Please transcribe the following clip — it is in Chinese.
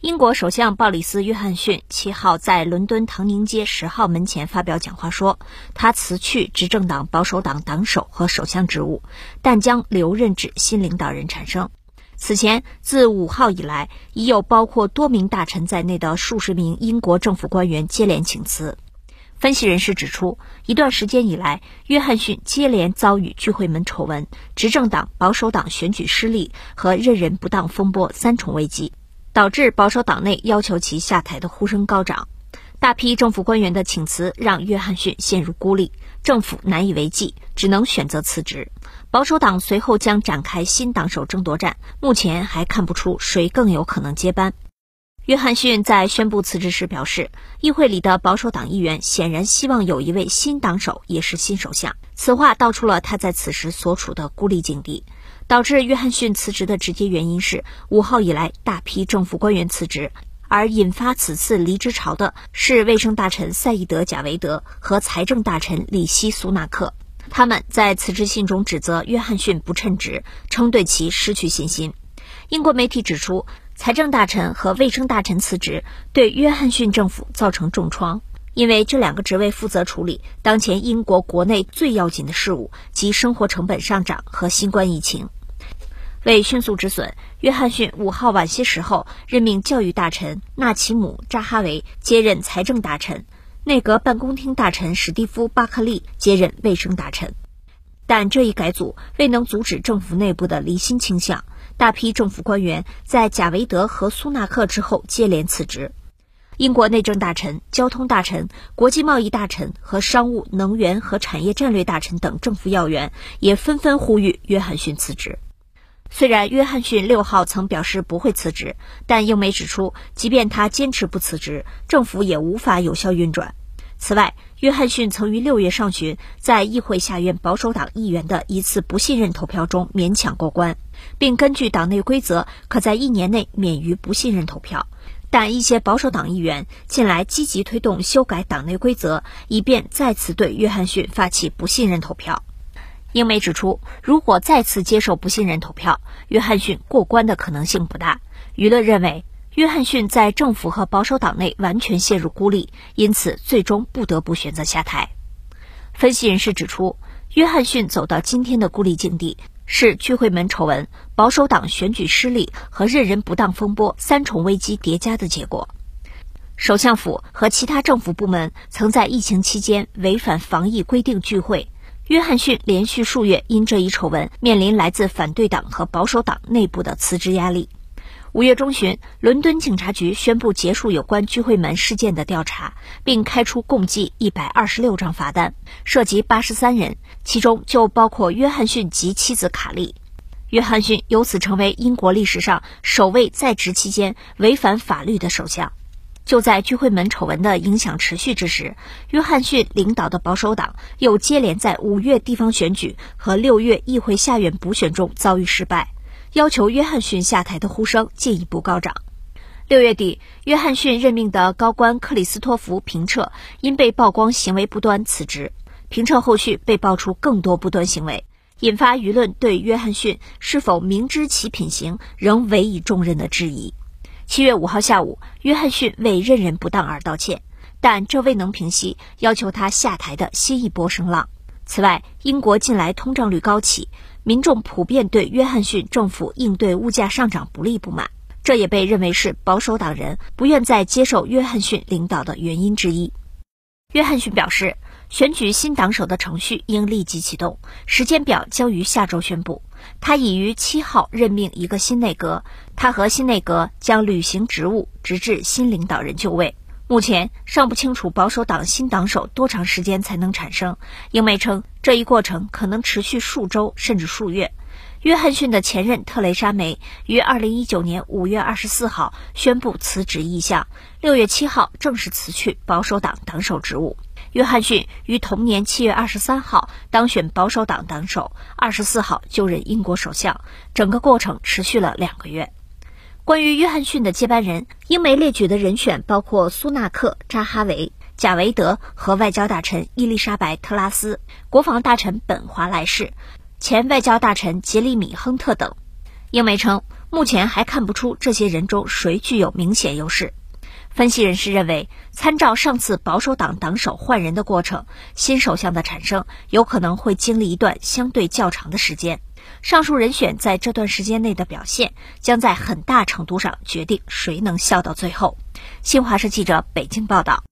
英国首相鲍里斯·约翰逊七号在伦敦唐宁街十号门前发表讲话说，他辞去执政党保守党党首和首相职务，但将留任至新领导人产生。此前，自五号以来，已有包括多名大臣在内的数十名英国政府官员接连请辞。分析人士指出，一段时间以来，约翰逊接连遭遇聚会门丑闻、执政党保守党选举失利和任人不当风波三重危机。导致保守党内要求其下台的呼声高涨，大批政府官员的请辞让约翰逊陷入孤立，政府难以为继，只能选择辞职。保守党随后将展开新党首争夺战，目前还看不出谁更有可能接班。约翰逊在宣布辞职时表示，议会里的保守党议员显然希望有一位新党首，也是新首相。此话道出了他在此时所处的孤立境地。导致约翰逊辞职的直接原因是五号以来大批政府官员辞职，而引发此次离职潮的是卫生大臣赛义德·贾维德和财政大臣里希·苏纳克。他们在辞职信中指责约翰逊不称职，称对其失去信心。英国媒体指出，财政大臣和卫生大臣辞职对约翰逊政府造成重创，因为这两个职位负责处理当前英国国内最要紧的事务，及生活成本上涨和新冠疫情。为迅速止损，约翰逊五号晚些时候任命教育大臣纳奇姆·扎哈维接任财政大臣，内阁办公厅大臣史蒂夫·巴克利接任卫生大臣。但这一改组未能阻止政府内部的离心倾向，大批政府官员在贾维德和苏纳克之后接连辞职。英国内政大臣、交通大臣、国际贸易大臣和商务、能源和产业战略大臣等政府要员也纷纷呼吁约翰逊辞职。虽然约翰逊六号曾表示不会辞职，但英媒指出，即便他坚持不辞职，政府也无法有效运转。此外，约翰逊曾于六月上旬在议会下院保守党议员的一次不信任投票中勉强过关，并根据党内规则可在一年内免于不信任投票。但一些保守党议员近来积极推动修改党内规则，以便再次对约翰逊发起不信任投票。英媒指出，如果再次接受不信任投票，约翰逊过关的可能性不大。舆论认为，约翰逊在政府和保守党内完全陷入孤立，因此最终不得不选择下台。分析人士指出，约翰逊走到今天的孤立境地，是聚会门丑闻、保守党选举失利和任人不当风波三重危机叠加的结果。首相府和其他政府部门曾在疫情期间违反防疫规定聚会。约翰逊连续数月因这一丑闻面临来自反对党和保守党内部的辞职压力。五月中旬，伦敦警察局宣布结束有关聚会门事件的调查，并开出共计一百二十六张罚单，涉及八十三人，其中就包括约翰逊及妻子卡利。约翰逊由此成为英国历史上首位在职期间违反法律的首相。就在聚会门丑闻的影响持续之时，约翰逊领导的保守党又接连在五月地方选举和六月议会下院补选中遭遇失败，要求约翰逊下台的呼声进一步高涨。六月底，约翰逊任命的高官克里斯托弗·平彻因被曝光行为不端辞职。平彻后续被爆出更多不端行为，引发舆论对约翰逊是否明知其品行仍委以重任的质疑。七月五号下午，约翰逊为任人不当而道歉，但这未能平息要求他下台的新一波声浪。此外，英国近来通胀率高企，民众普遍对约翰逊政府应对物价上涨不利不满，这也被认为是保守党人不愿再接受约翰逊领导的原因之一。约翰逊表示，选举新党首的程序应立即启动，时间表将于下周宣布。他已于七号任命一个新内阁，他和新内阁将履行职务，直至新领导人就位。目前尚不清楚保守党新党首多长时间才能产生。英媒称，这一过程可能持续数周甚至数月。约翰逊的前任特蕾莎梅于二零一九年五月二十四号宣布辞职意向，六月七号正式辞去保守党党首职务。约翰逊于同年七月二十三号当选保守党党首，二十四号就任英国首相。整个过程持续了两个月。关于约翰逊的接班人，英媒列举的人选包括苏纳克、扎哈维、贾维德和外交大臣伊丽莎白·特拉斯、国防大臣本·华莱士、前外交大臣杰里米·亨特等。英媒称，目前还看不出这些人中谁具有明显优势。分析人士认为，参照上次保守党党首换人的过程，新首相的产生有可能会经历一段相对较长的时间。上述人选在这段时间内的表现，将在很大程度上决定谁能笑到最后。新华社记者北京报道。